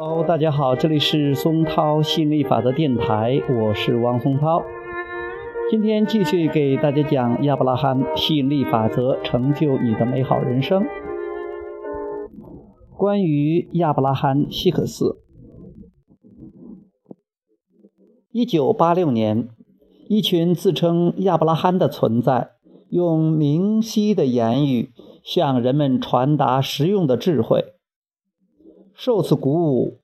Hello，大家好，这里是松涛吸引力法则电台，我是汪松涛。今天继续给大家讲亚伯拉罕吸引力法则，成就你的美好人生。关于亚伯拉罕·希克斯，一九八六年，一群自称亚伯拉罕的存在，用明晰的言语向人们传达实用的智慧。受此鼓舞，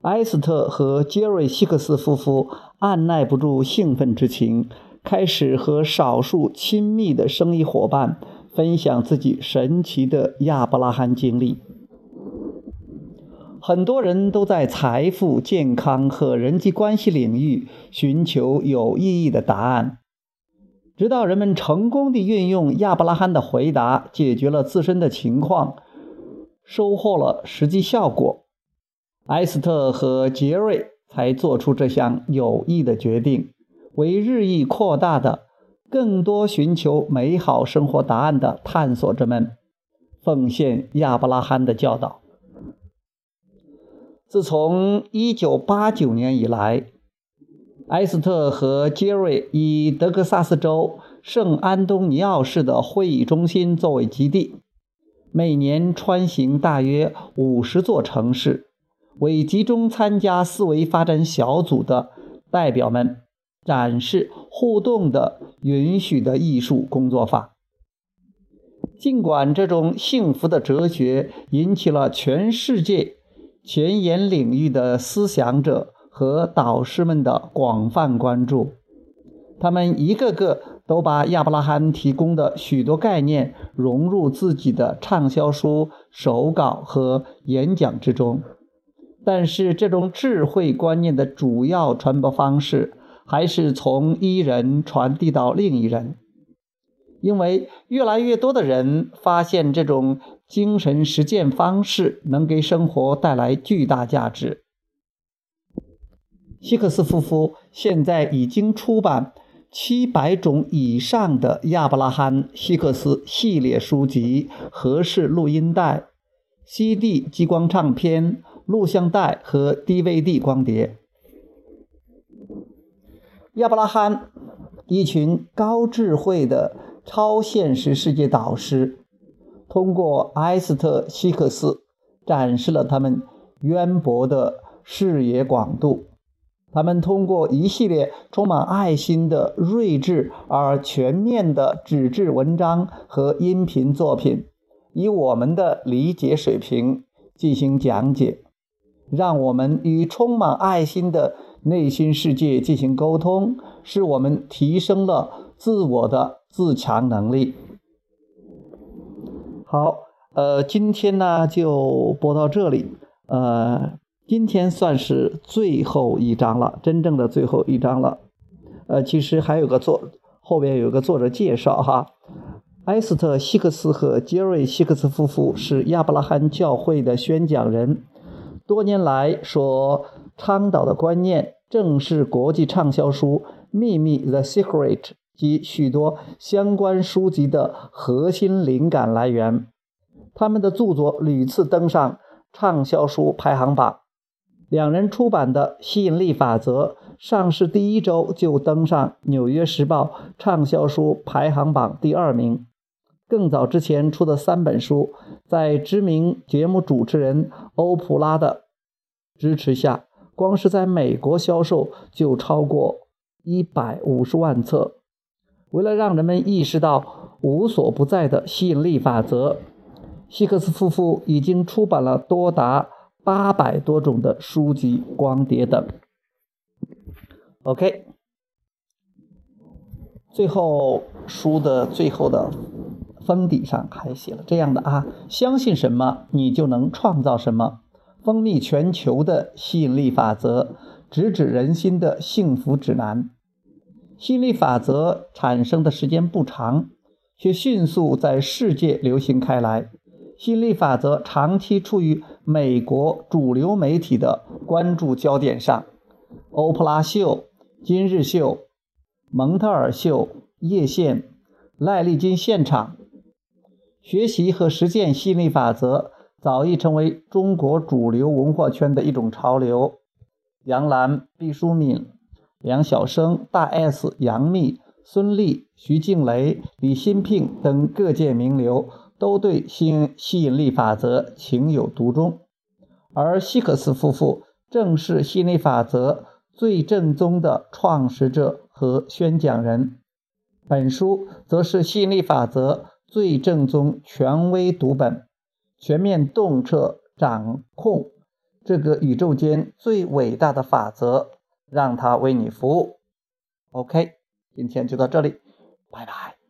埃斯特和杰瑞·希克斯夫妇按耐不住兴奋之情，开始和少数亲密的生意伙伴分享自己神奇的亚伯拉罕经历。很多人都在财富、健康和人际关系领域寻求有意义的答案，直到人们成功地运用亚伯拉罕的回答解决了自身的情况。收获了实际效果，埃斯特和杰瑞才做出这项有益的决定，为日益扩大的、更多寻求美好生活答案的探索者们奉献亚伯拉罕的教导。自从1989年以来，埃斯特和杰瑞以德克萨斯州圣安东尼奥市的会议中心作为基地。每年穿行大约五十座城市，为集中参加思维发展小组的代表们展示互动的允许的艺术工作法。尽管这种幸福的哲学引起了全世界前沿领域的思想者和导师们的广泛关注，他们一个个。都把亚伯拉罕提供的许多概念融入自己的畅销书、手稿和演讲之中，但是这种智慧观念的主要传播方式还是从一人传递到另一人，因为越来越多的人发现这种精神实践方式能给生活带来巨大价值。希克斯夫妇现在已经出版。七百种以上的亚伯拉罕·希克斯系列书籍、合适录音带、CD 激光唱片、录像带和 DVD 光碟。亚伯拉罕，一群高智慧的超现实世界导师，通过埃斯特·希克斯展示了他们渊博的视野广度。他们通过一系列充满爱心的睿智而全面的纸质文章和音频作品，以我们的理解水平进行讲解，让我们与充满爱心的内心世界进行沟通，使我们提升了自我的自强能力。好，呃，今天呢就播到这里，呃。今天算是最后一章了，真正的最后一章了。呃，其实还有个作后边有个作者介绍哈，埃斯特·希克斯和杰瑞·希克斯夫妇是亚伯拉罕教会的宣讲人，多年来所倡导的观念正是国际畅销书《秘密》（The Secret） 及许多相关书籍的核心灵感来源。他们的著作屡次登上畅销书排行榜。两人出版的《吸引力法则》上市第一周就登上《纽约时报》畅销书排行榜第二名。更早之前出的三本书，在知名节目主持人欧普拉的支持下，光是在美国销售就超过一百五十万册。为了让人们意识到无所不在的吸引力法则，希克斯夫妇已经出版了多达。八百多种的书籍、光碟等。OK，最后书的最后的封底上还写了这样的啊：相信什么，你就能创造什么。风靡全球的吸引力法则，直指人心的幸福指南。吸引力法则产生的时间不长，却迅速在世界流行开来。吸引力法则长期处于美国主流媒体的关注焦点上，欧普拉秀、今日秀、蒙特尔秀、叶线、赖丽金现场。学习和实践吸引力法则，早已成为中国主流文化圈的一种潮流。杨澜、毕淑敏、梁晓声、大 S、杨幂、孙俪、徐静蕾、李欣聘等各界名流都对吸吸引力法则情有独钟，而希克斯夫妇正是吸引力法则最正宗的创始者和宣讲人。本书则是吸引力法则最正宗权威读本，全面洞彻掌控这个宇宙间最伟大的法则，让它为你服务。OK，今天就到这里，拜拜。